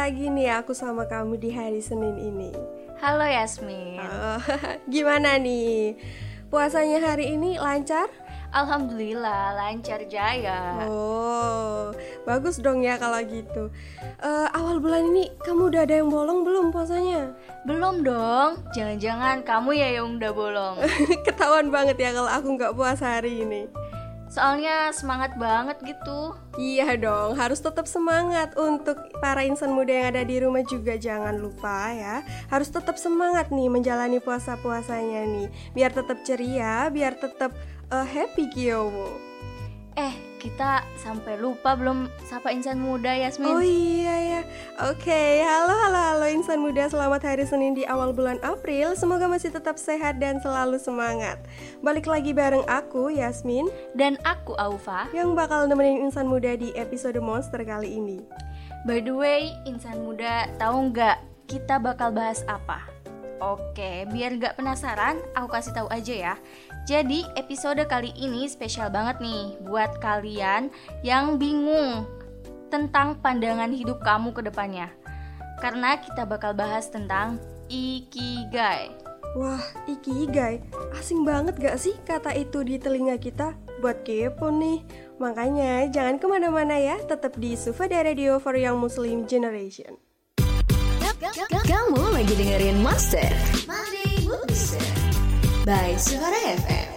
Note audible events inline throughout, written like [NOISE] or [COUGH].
lagi nih aku sama kamu di hari Senin ini. Halo Yasmin. Oh, [LAUGHS] gimana nih? Puasanya hari ini lancar? Alhamdulillah lancar jaya. Oh, bagus dong ya kalau gitu. Uh, awal bulan ini kamu udah ada yang bolong belum puasanya? Belum dong. Jangan-jangan kamu ya yang udah bolong. [LAUGHS] Ketahuan banget ya kalau aku nggak puasa hari ini. Soalnya semangat banget gitu. Iya dong, harus tetap semangat untuk para insan muda yang ada di rumah juga jangan lupa ya. Harus tetap semangat nih menjalani puasa-puasanya nih. Biar tetap ceria, biar tetap uh, happy Kyowo. Eh, kita sampai lupa belum sapa insan muda Yasmin. Oh iya ya. Oke, okay. halo halo halo insan muda. Selamat hari Senin di awal bulan April. Semoga masih tetap sehat dan selalu semangat. Balik lagi bareng aku Yasmin dan aku Aufa yang bakal nemenin insan muda di episode monster kali ini. By the way, insan muda tahu nggak kita bakal bahas apa? Oke, biar gak penasaran, aku kasih tahu aja ya. Jadi episode kali ini spesial banget nih buat kalian yang bingung tentang pandangan hidup kamu ke depannya. Karena kita bakal bahas tentang Ikigai. Wah, Ikigai, asing banget gak sih kata itu di telinga kita? Buat kepo nih. Makanya jangan ke mana-mana ya, tetap di Sufada Radio for Young Muslim Generation. Kamu lagi dengerin Master Monday Booster by Suara FM.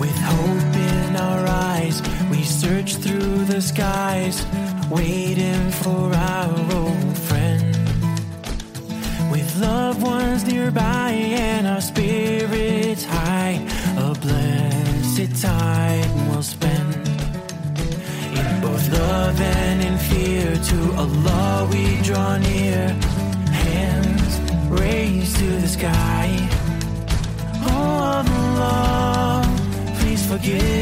With hope in our eyes, we search through the skies, waiting for our old friend. Loved ones nearby and our spirits high, a blessed time we'll spend. In both love and in fear, to Allah we draw near, hands raised to the sky. Oh Allah, please forgive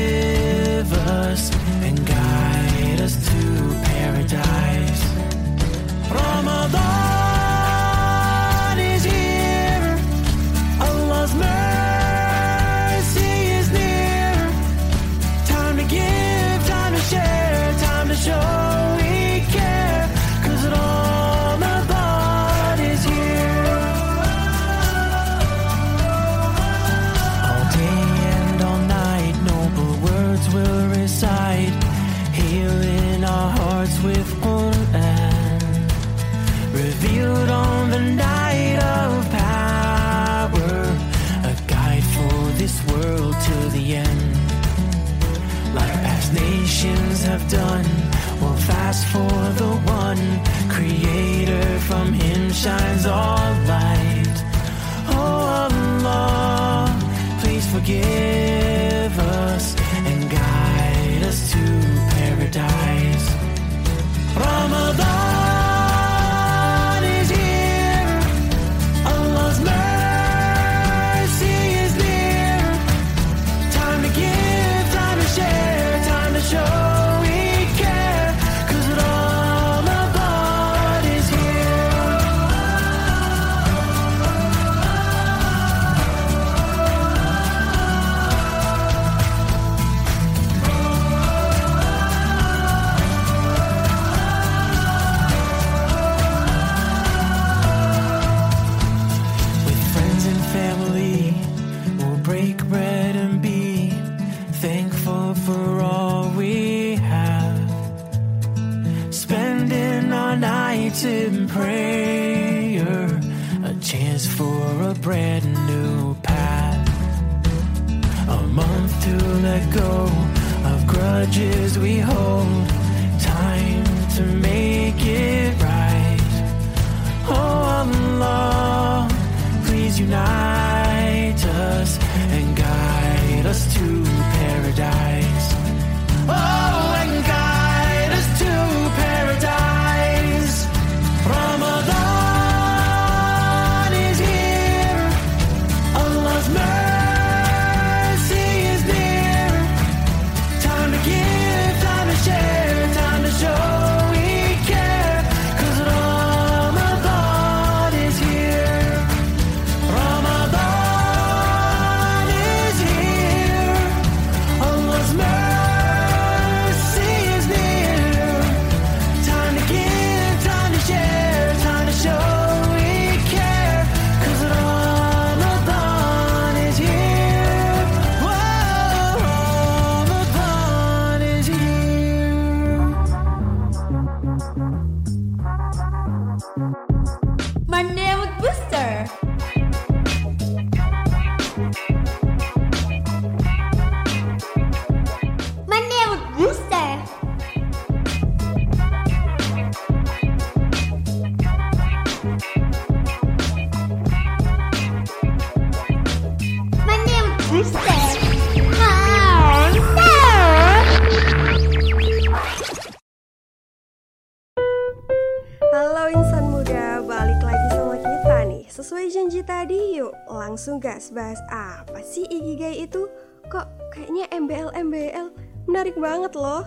sesuai janji tadi, yuk langsung gas bahas apa sih Ikigai itu? Kok kayaknya MBL-MBL menarik banget loh.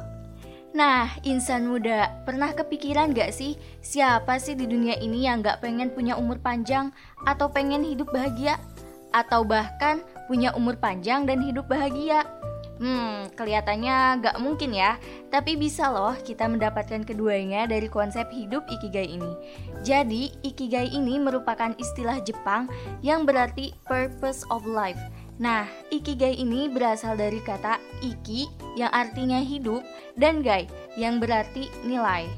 Nah, insan muda, pernah kepikiran gak sih siapa sih di dunia ini yang gak pengen punya umur panjang atau pengen hidup bahagia? Atau bahkan punya umur panjang dan hidup bahagia? Hmm, kelihatannya gak mungkin ya, tapi bisa loh kita mendapatkan keduanya dari konsep hidup Ikigai ini. Jadi, Ikigai ini merupakan istilah Jepang yang berarti purpose of life. Nah, Ikigai ini berasal dari kata Iki yang artinya hidup dan Gai yang berarti nilai.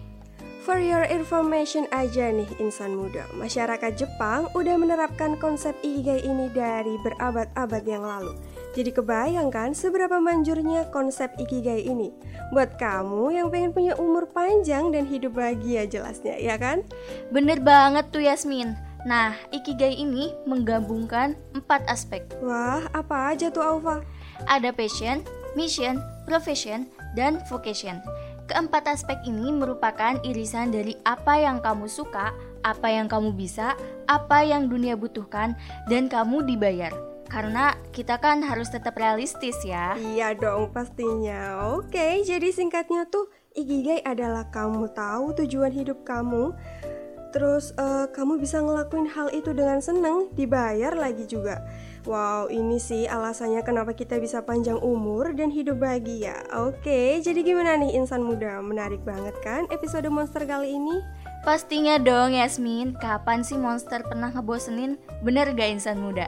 For your information aja nih insan muda, masyarakat Jepang udah menerapkan konsep Ikigai ini dari berabad-abad yang lalu. Jadi kebayangkan seberapa manjurnya konsep Ikigai ini Buat kamu yang pengen punya umur panjang dan hidup bahagia jelasnya, ya kan? Bener banget tuh Yasmin. Nah, Ikigai ini menggabungkan empat aspek. Wah, apa aja tuh Alfa? Ada passion, mission, profession, dan vocation. Keempat aspek ini merupakan irisan dari apa yang kamu suka, apa yang kamu bisa, apa yang dunia butuhkan, dan kamu dibayar. Karena kita kan harus tetap realistis ya. Iya dong pastinya Oke jadi singkatnya tuh Ikigai adalah kamu tahu tujuan hidup kamu Terus eh, kamu bisa ngelakuin hal itu dengan seneng Dibayar lagi juga Wow ini sih alasannya kenapa kita bisa panjang umur dan hidup bahagia Oke jadi gimana nih insan muda Menarik banget kan episode monster kali ini? Pastinya dong Yasmin, kapan sih monster pernah ngebosenin? Bener gak insan muda?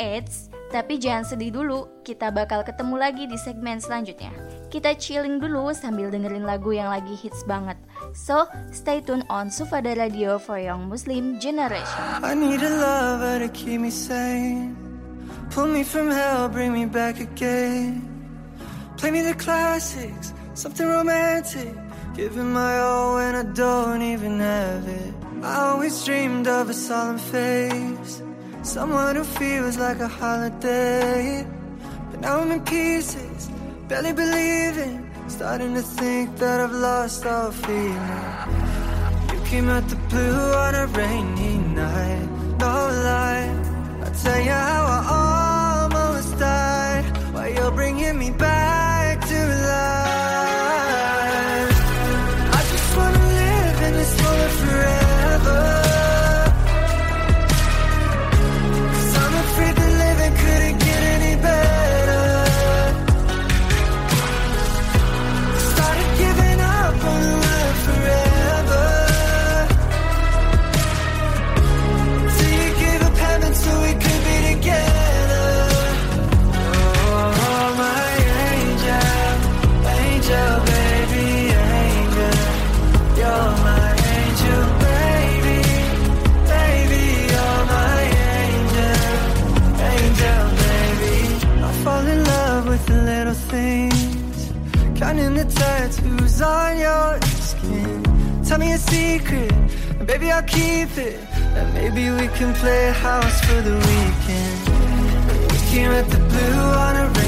Eits, tapi jangan sedih dulu, kita bakal ketemu lagi di segmen selanjutnya. Kita chilling dulu sambil dengerin lagu yang lagi hits banget. So, stay tune on Sufada Radio for Young Muslim Generation. I need a lover to keep me sane. Pull me from hell, bring me back again. Play me the classics, something romantic. Giving my all when I don't even have it. I always dreamed of a solemn face. Someone who feels like a holiday. But now I'm in pieces, barely believing. Starting to think that I've lost all feeling. You came out the blue on a rainy night, no lie. I'll tell you how I almost died. While you're bringing me back secret, and baby I'll keep it. And maybe we can play house for the weekend. We came at the blue on a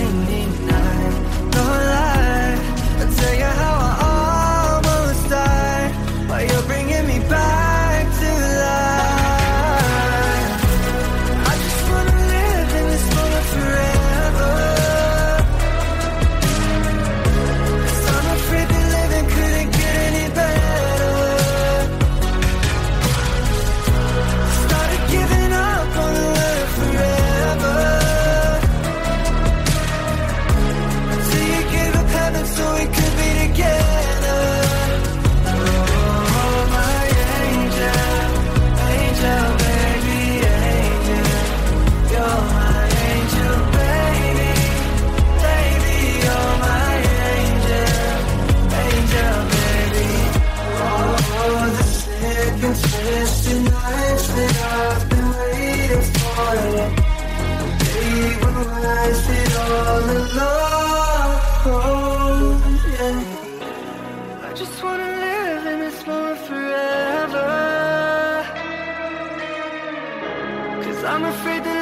I'm afraid that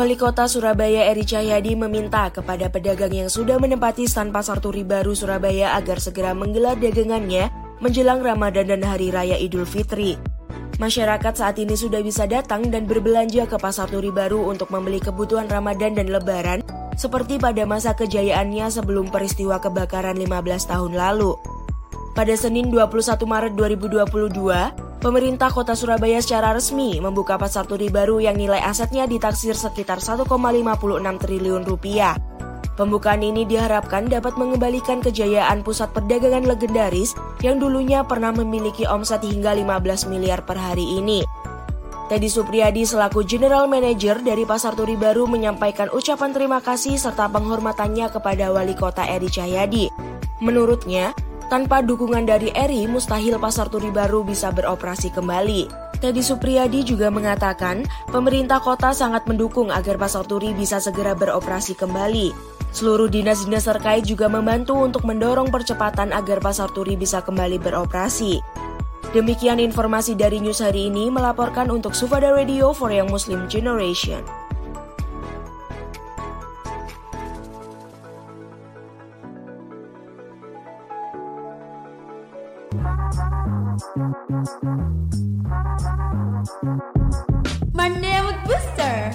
Wali Kota Surabaya Eri Cahyadi meminta kepada pedagang yang sudah menempati stand Pasar Turi Baru Surabaya agar segera menggelar dagangannya menjelang Ramadan dan Hari Raya Idul Fitri. Masyarakat saat ini sudah bisa datang dan berbelanja ke Pasar Turi Baru untuk membeli kebutuhan Ramadan dan Lebaran seperti pada masa kejayaannya sebelum peristiwa kebakaran 15 tahun lalu. Pada Senin 21 Maret 2022, Pemerintah Kota Surabaya secara resmi membuka pasar turi baru yang nilai asetnya ditaksir sekitar 1,56 triliun rupiah. Pembukaan ini diharapkan dapat mengembalikan kejayaan pusat perdagangan legendaris yang dulunya pernah memiliki omset hingga 15 miliar per hari ini. Teddy Supriyadi selaku General Manager dari Pasar Turi Baru menyampaikan ucapan terima kasih serta penghormatannya kepada Wali Kota Eri Cahyadi. Menurutnya, tanpa dukungan dari Eri, mustahil pasar turi baru bisa beroperasi kembali. Teddy Supriyadi juga mengatakan, pemerintah kota sangat mendukung agar pasar turi bisa segera beroperasi kembali. Seluruh dinas-dinas terkait juga membantu untuk mendorong percepatan agar pasar turi bisa kembali beroperasi. Demikian informasi dari news hari ini melaporkan untuk Sufada Radio for Young Muslim Generation. My name is Booster.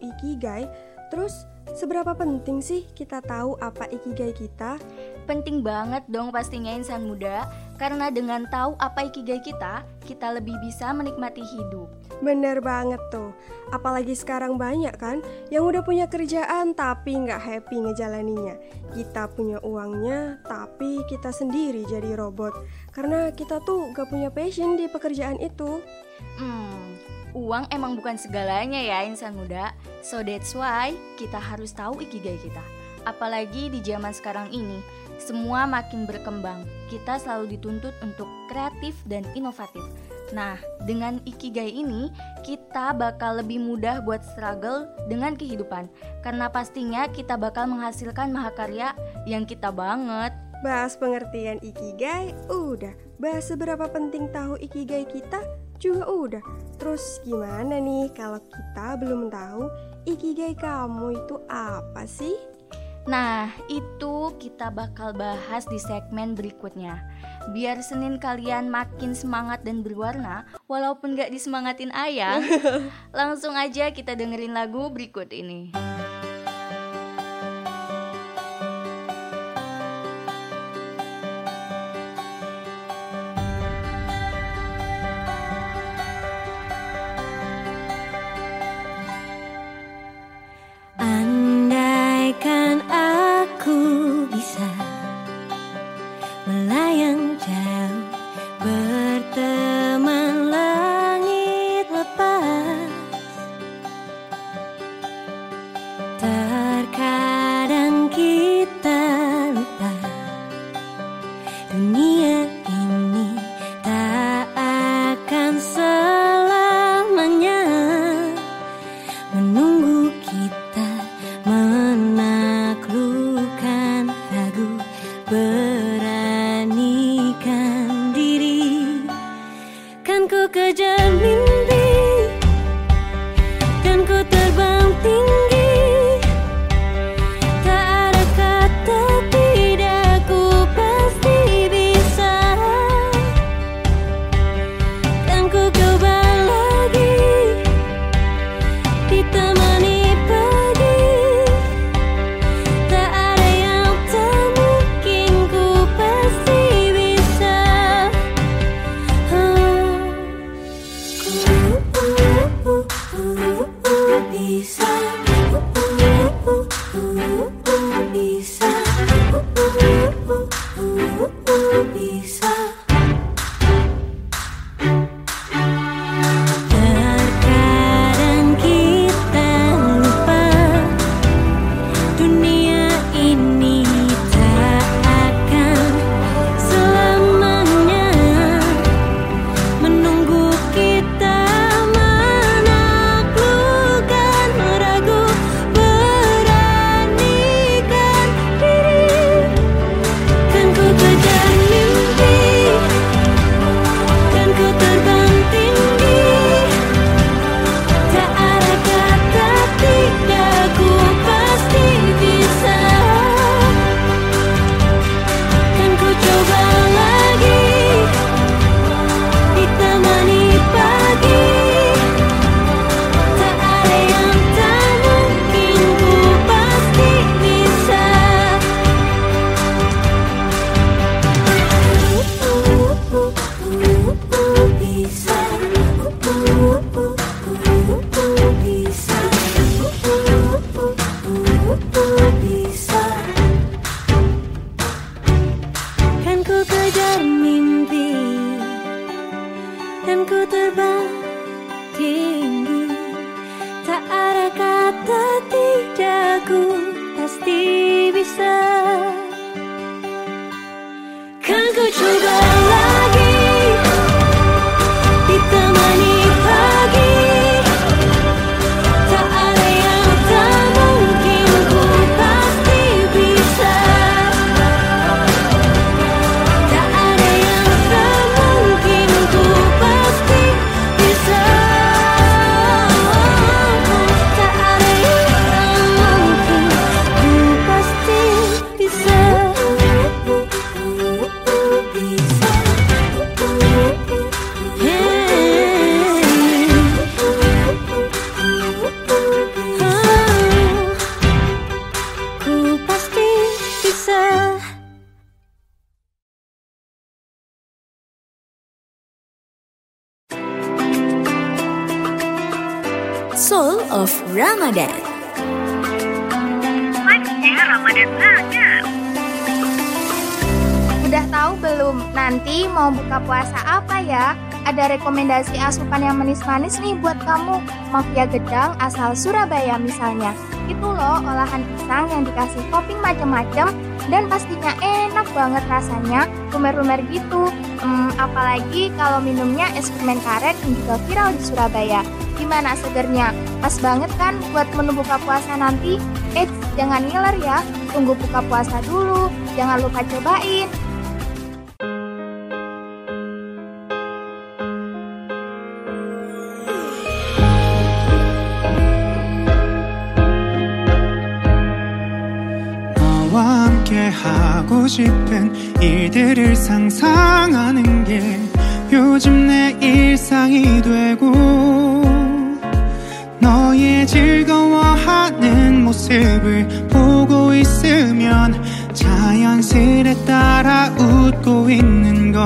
Ikigai. Terus seberapa penting sih kita tahu apa Ikigai kita? Penting banget dong pastinya insan muda, karena dengan tahu apa ikigai kita, kita lebih bisa menikmati hidup. Bener banget tuh. Apalagi sekarang banyak kan Yang udah punya kerjaan tapi nggak happy ngejalaninya. Kita punya uangnya tapi kita sendiri jadi robot. Karena kita tuh gak punya passion di pekerjaan itu. Hmm, uang emang bukan segalanya ya insan muda. So that's why kita harus tahu ikigai kita. Apalagi di zaman sekarang ini, semua makin berkembang. Kita selalu dituntut untuk kreatif dan inovatif. Nah, dengan ikigai ini, kita bakal lebih mudah buat struggle dengan kehidupan. Karena pastinya kita bakal menghasilkan mahakarya yang kita banget. Bahas pengertian Ikigai udah Bahas seberapa penting tahu Ikigai kita juga udah Terus gimana nih kalau kita belum tahu Ikigai kamu itu apa sih? Nah, itu kita bakal bahas di segmen berikutnya. Biar Senin kalian makin semangat dan berwarna, walaupun gak disemangatin ayah, [LAUGHS] langsung aja kita dengerin lagu berikut ini. Ku kejar mimpi Dan ku terbang tahu belum nanti mau buka puasa apa ya? Ada rekomendasi asupan yang manis-manis nih buat kamu. Mafia gedang asal Surabaya misalnya. Itu loh olahan pisang yang dikasih topping macam-macam dan pastinya enak banget rasanya, lumer-lumer gitu. Hmm, apalagi kalau minumnya es permen karet yang juga viral di Surabaya. Gimana segernya? Pas banget kan buat menu buka puasa nanti? Eits, jangan ngiler ya. Tunggu buka puasa dulu. Jangan lupa cobain. 싶은 일들을 상상하는 게 요즘 내 일상이 되고 너의 즐거워하는 모습을 보고 있으면 자연스레 따라 웃고 있는 걸.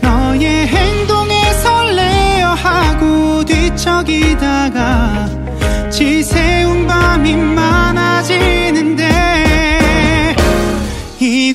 너의 행동에 설레어 하고 뒤척이다가 지새운 밤이 많 y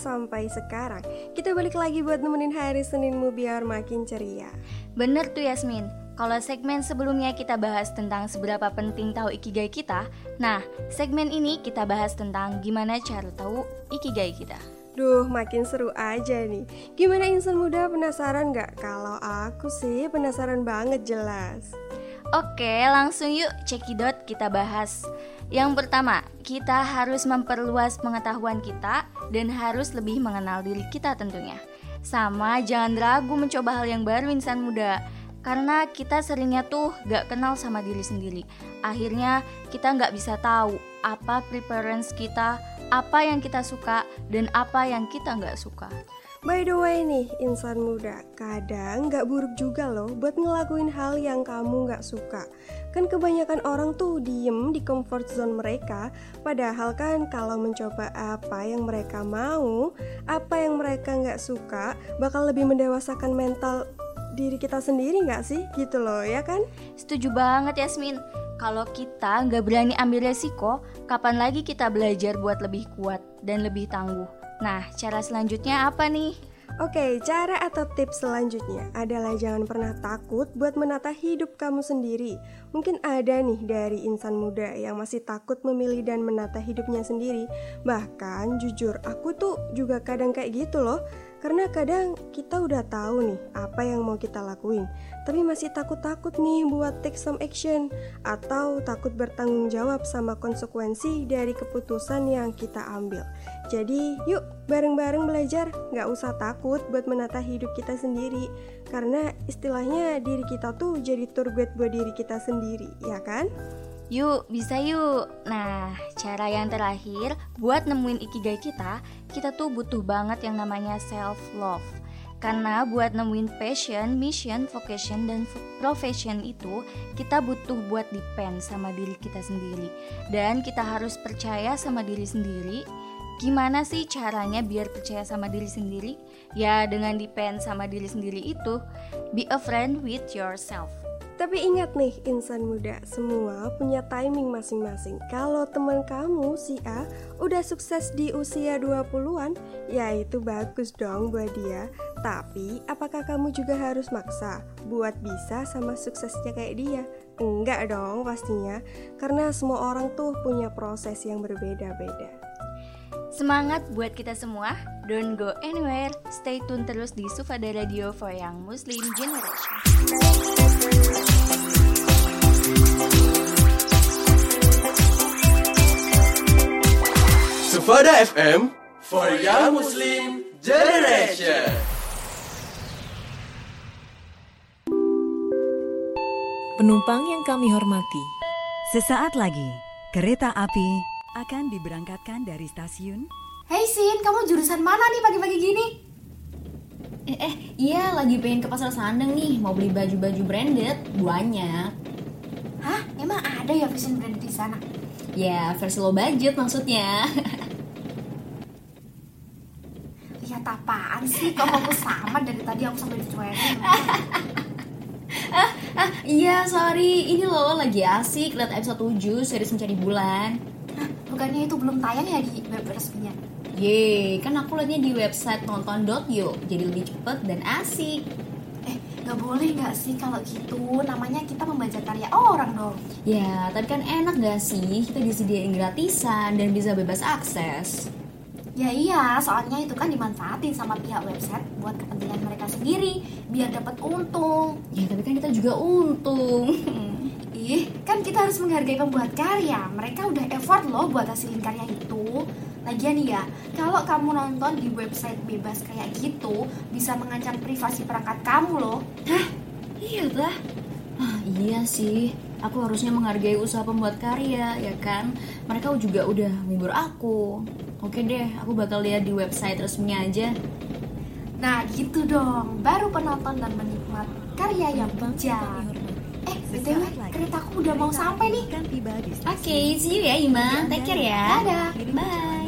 Sampai sekarang Kita balik lagi buat nemenin hari Seninmu biar makin ceria Bener tuh Yasmin. Kalau segmen sebelumnya kita bahas tentang seberapa penting tahu ikigai kita, nah segmen ini kita bahas tentang gimana cara tahu ikigai kita. Duh makin seru aja nih Gimana insan muda penasaran gak? Kalau aku sih penasaran banget jelas Oke, langsung yuk cekidot kita bahas. Yang pertama, kita harus memperluas pengetahuan kita dan harus lebih mengenal diri kita tentunya. Sama jangan ragu mencoba hal yang baru insan muda Karena kita seringnya tuh gak kenal sama diri sendiri Akhirnya kita gak bisa tahu apa preference kita, apa yang kita suka, dan apa yang kita gak suka By the way nih insan muda Kadang gak buruk juga loh buat ngelakuin hal yang kamu gak suka Kan kebanyakan orang tuh diem di comfort zone mereka Padahal kan kalau mencoba apa yang mereka mau Apa yang mereka gak suka Bakal lebih mendewasakan mental diri kita sendiri gak sih? Gitu loh ya kan? Setuju banget Yasmin Kalau kita nggak berani ambil resiko Kapan lagi kita belajar buat lebih kuat dan lebih tangguh Nah cara selanjutnya apa nih? Oke, cara atau tips selanjutnya adalah jangan pernah takut buat menata hidup kamu sendiri. Mungkin ada nih dari insan muda yang masih takut memilih dan menata hidupnya sendiri. Bahkan jujur, aku tuh juga kadang kayak gitu loh. Karena kadang kita udah tahu nih apa yang mau kita lakuin, tapi masih takut-takut nih buat take some action atau takut bertanggung jawab sama konsekuensi dari keputusan yang kita ambil. Jadi yuk bareng-bareng belajar, nggak usah takut buat menata hidup kita sendiri Karena istilahnya diri kita tuh jadi tour guide buat diri kita sendiri, ya kan? Yuk, bisa yuk. Nah, cara yang terakhir buat nemuin ikigai kita, kita tuh butuh banget yang namanya self love. Karena buat nemuin passion, mission, vocation, dan profession itu kita butuh buat depend sama diri kita sendiri. Dan kita harus percaya sama diri sendiri. Gimana sih caranya biar percaya sama diri sendiri? Ya dengan depend sama diri sendiri itu, be a friend with yourself. Tapi ingat nih insan muda, semua punya timing masing-masing. Kalau teman kamu si A udah sukses di usia 20-an, ya itu bagus dong buat dia. Tapi apakah kamu juga harus maksa buat bisa sama suksesnya kayak dia? Enggak dong pastinya, karena semua orang tuh punya proses yang berbeda-beda. Semangat buat kita semua, don't go anywhere, stay tune terus di Sufada Radio for Young Muslim Generation. Sufada FM for Young Muslim Generation. Penumpang yang kami hormati, Sesaat lagi, kereta api akan diberangkatkan dari stasiun Hei Sin, kamu jurusan mana nih pagi-pagi gini? Eh, eh, iya lagi pengen ke pasar Sandeng nih, mau beli baju-baju branded, banyak. Hah? Emang ada ya fashion branded di sana? Ya, versi low budget maksudnya. [LAUGHS] Lihat apaan sih? Kok fokus sama dari tadi aku sampai dicuekin. [LAUGHS] ah, ah, iya sorry, ini loh lagi asik lihat episode 7 series mencari bulan. Bukannya itu belum tayang ya di web resminya? Yeay, kan aku liatnya di website nonton.yo Jadi lebih cepet dan asik Eh, gak boleh gak sih kalau gitu Namanya kita membaca karya orang dong Ya, tapi kan enak gak sih Kita disediain gratisan dan bisa bebas akses Ya iya, soalnya itu kan dimanfaatin sama pihak website buat kepentingan mereka sendiri biar dapat untung. Ya tapi kan kita juga untung. [LAUGHS] Ih, kan kita harus menghargai pembuat karya. Mereka udah effort loh buat hasilin karya itu. Lagian ya, kalau kamu nonton di website bebas kayak gitu, bisa mengancam privasi perangkat kamu loh. Hah? Iya lah. Ah, iya sih. Aku harusnya menghargai usaha pembuat karya, ya kan? Mereka juga udah menghibur aku. Oke deh, aku bakal lihat di website resminya aja. Nah gitu dong, baru penonton dan menikmat karya yang bijak. Btw, keretaku udah mau sampai nih. Oke, see you ya Ima. Take care ya. Dadah. Bye.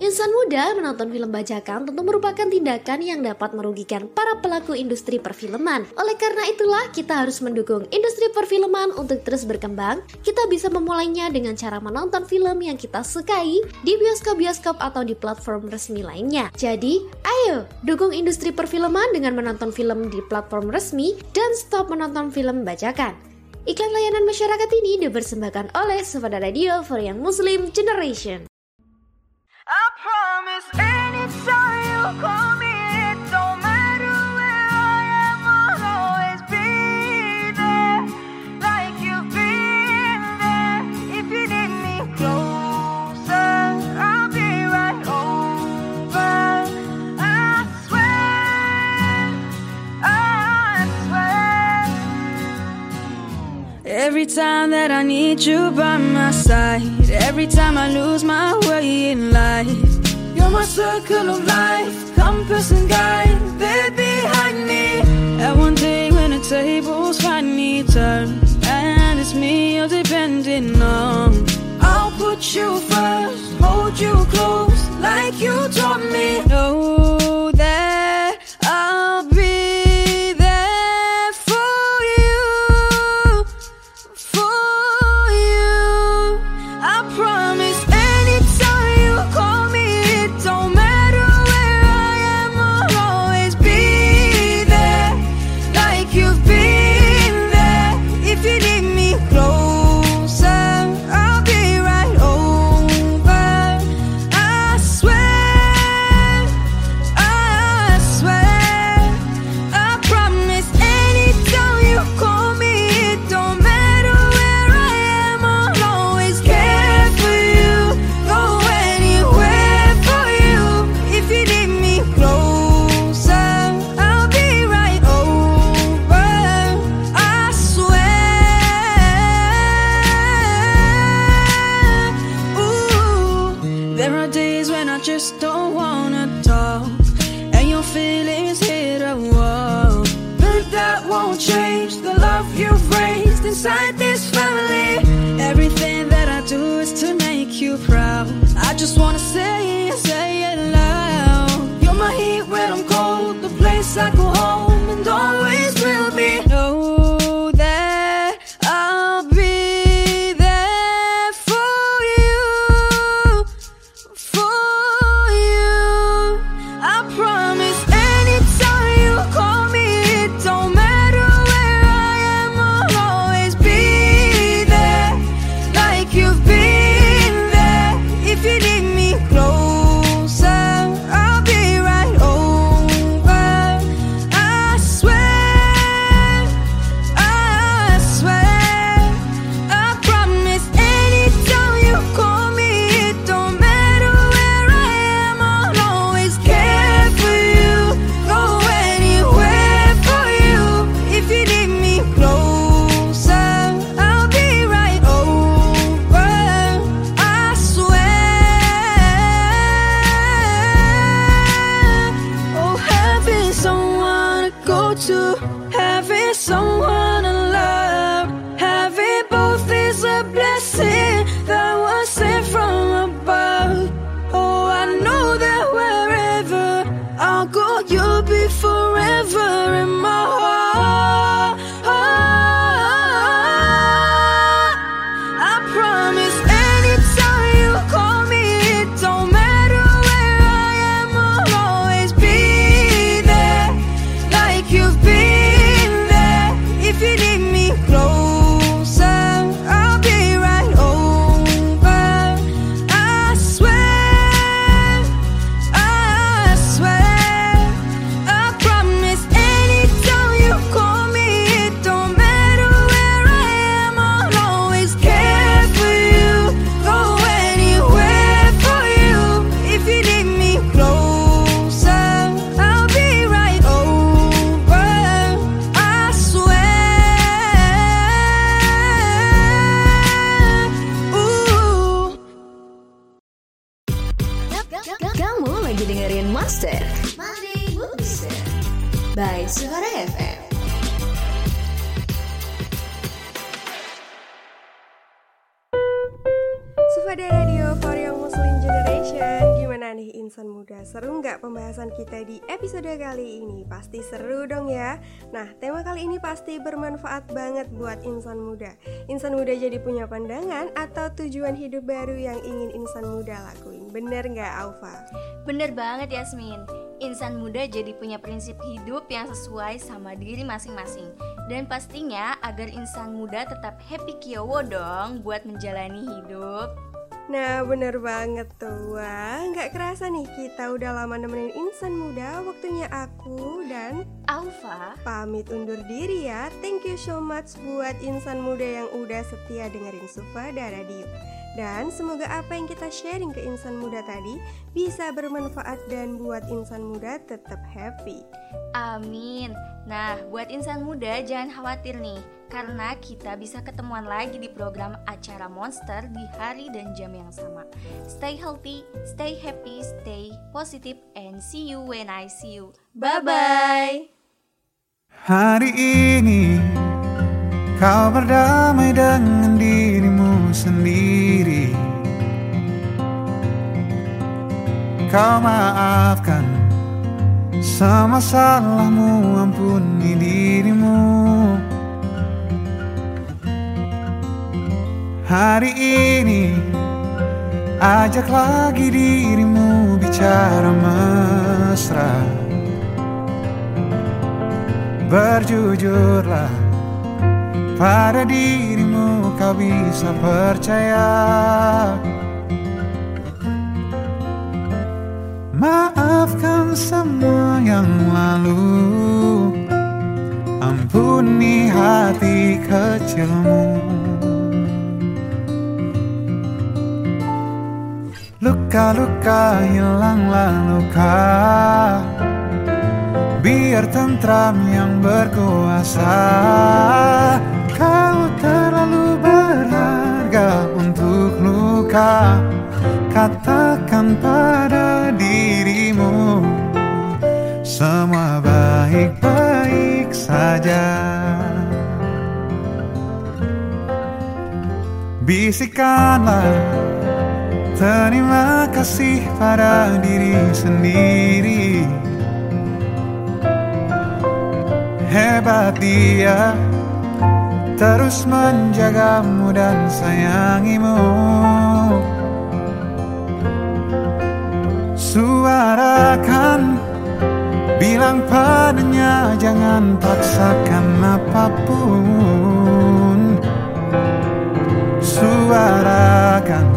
Insan muda menonton film bajakan tentu merupakan tindakan yang dapat merugikan para pelaku industri perfilman. Oleh karena itulah, kita harus mendukung industri perfilman untuk terus berkembang. Kita bisa memulainya dengan cara menonton film yang kita sukai di bioskop-bioskop atau di platform resmi lainnya. Jadi, ayo dukung industri perfilman dengan menonton film di platform resmi dan stop menonton film bajakan. Iklan layanan masyarakat ini dipersembahkan oleh Sufada Radio for Young Muslim Generation. Every time that I need you by my side, every time I lose my way in life, you're my circle of life, compass and guide, there behind me. And one day when the tables finally turn, and it's me you're depending on, I'll put you first, hold you close, like you taught me. Know kali ini pasti bermanfaat banget buat insan muda. Insan muda jadi punya pandangan atau tujuan hidup baru yang ingin insan muda lakuin. Bener nggak Aufa? Bener banget Yasmin. Insan muda jadi punya prinsip hidup yang sesuai sama diri masing-masing. Dan pastinya agar insan muda tetap happy kiowo dong buat menjalani hidup Nah bener banget tuh. Wah nggak kerasa nih kita udah lama nemenin insan muda Waktunya aku dan Alfa. pamit undur diri ya. Thank you so much buat insan muda yang udah setia dengerin Sufada Radio dan semoga apa yang kita sharing ke insan muda tadi bisa bermanfaat dan buat insan muda tetap happy. Amin. Nah, buat insan muda jangan khawatir nih, karena kita bisa ketemuan lagi di program acara Monster di hari dan jam yang sama. Stay healthy, stay happy, stay positive, and see you when I see you. Bye bye. Hari ini kau berdamai dengan dirimu sendiri. Kau maafkan semua salahmu, ampuni dirimu. Hari ini ajak lagi dirimu bicara mesra. Berjujurlah pada dirimu kau bisa percaya. Maafkan semua yang lalu. Ampuni hati kecilmu. Luka-luka hilanglah luka Biar tentram yang berkuasa Katakan pada dirimu Semua baik-baik saja. Bisikanlah Terima kasih pada diri sendiri. Hebat dia Terus menjagamu dan sayangimu Suarakan Bilang padanya jangan paksakan apa pun. Suarakan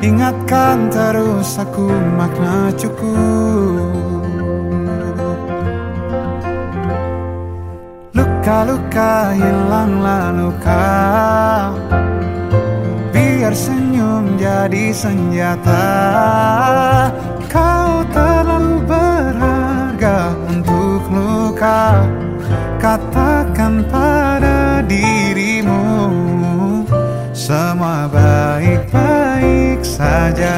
Ingatkan terus aku makna cukup. Luka-luka hilanglah luka. Biar senyum jadi senjata Kau terlalu berharga untuk luka Katakan pada dirimu Semua baik-baik saja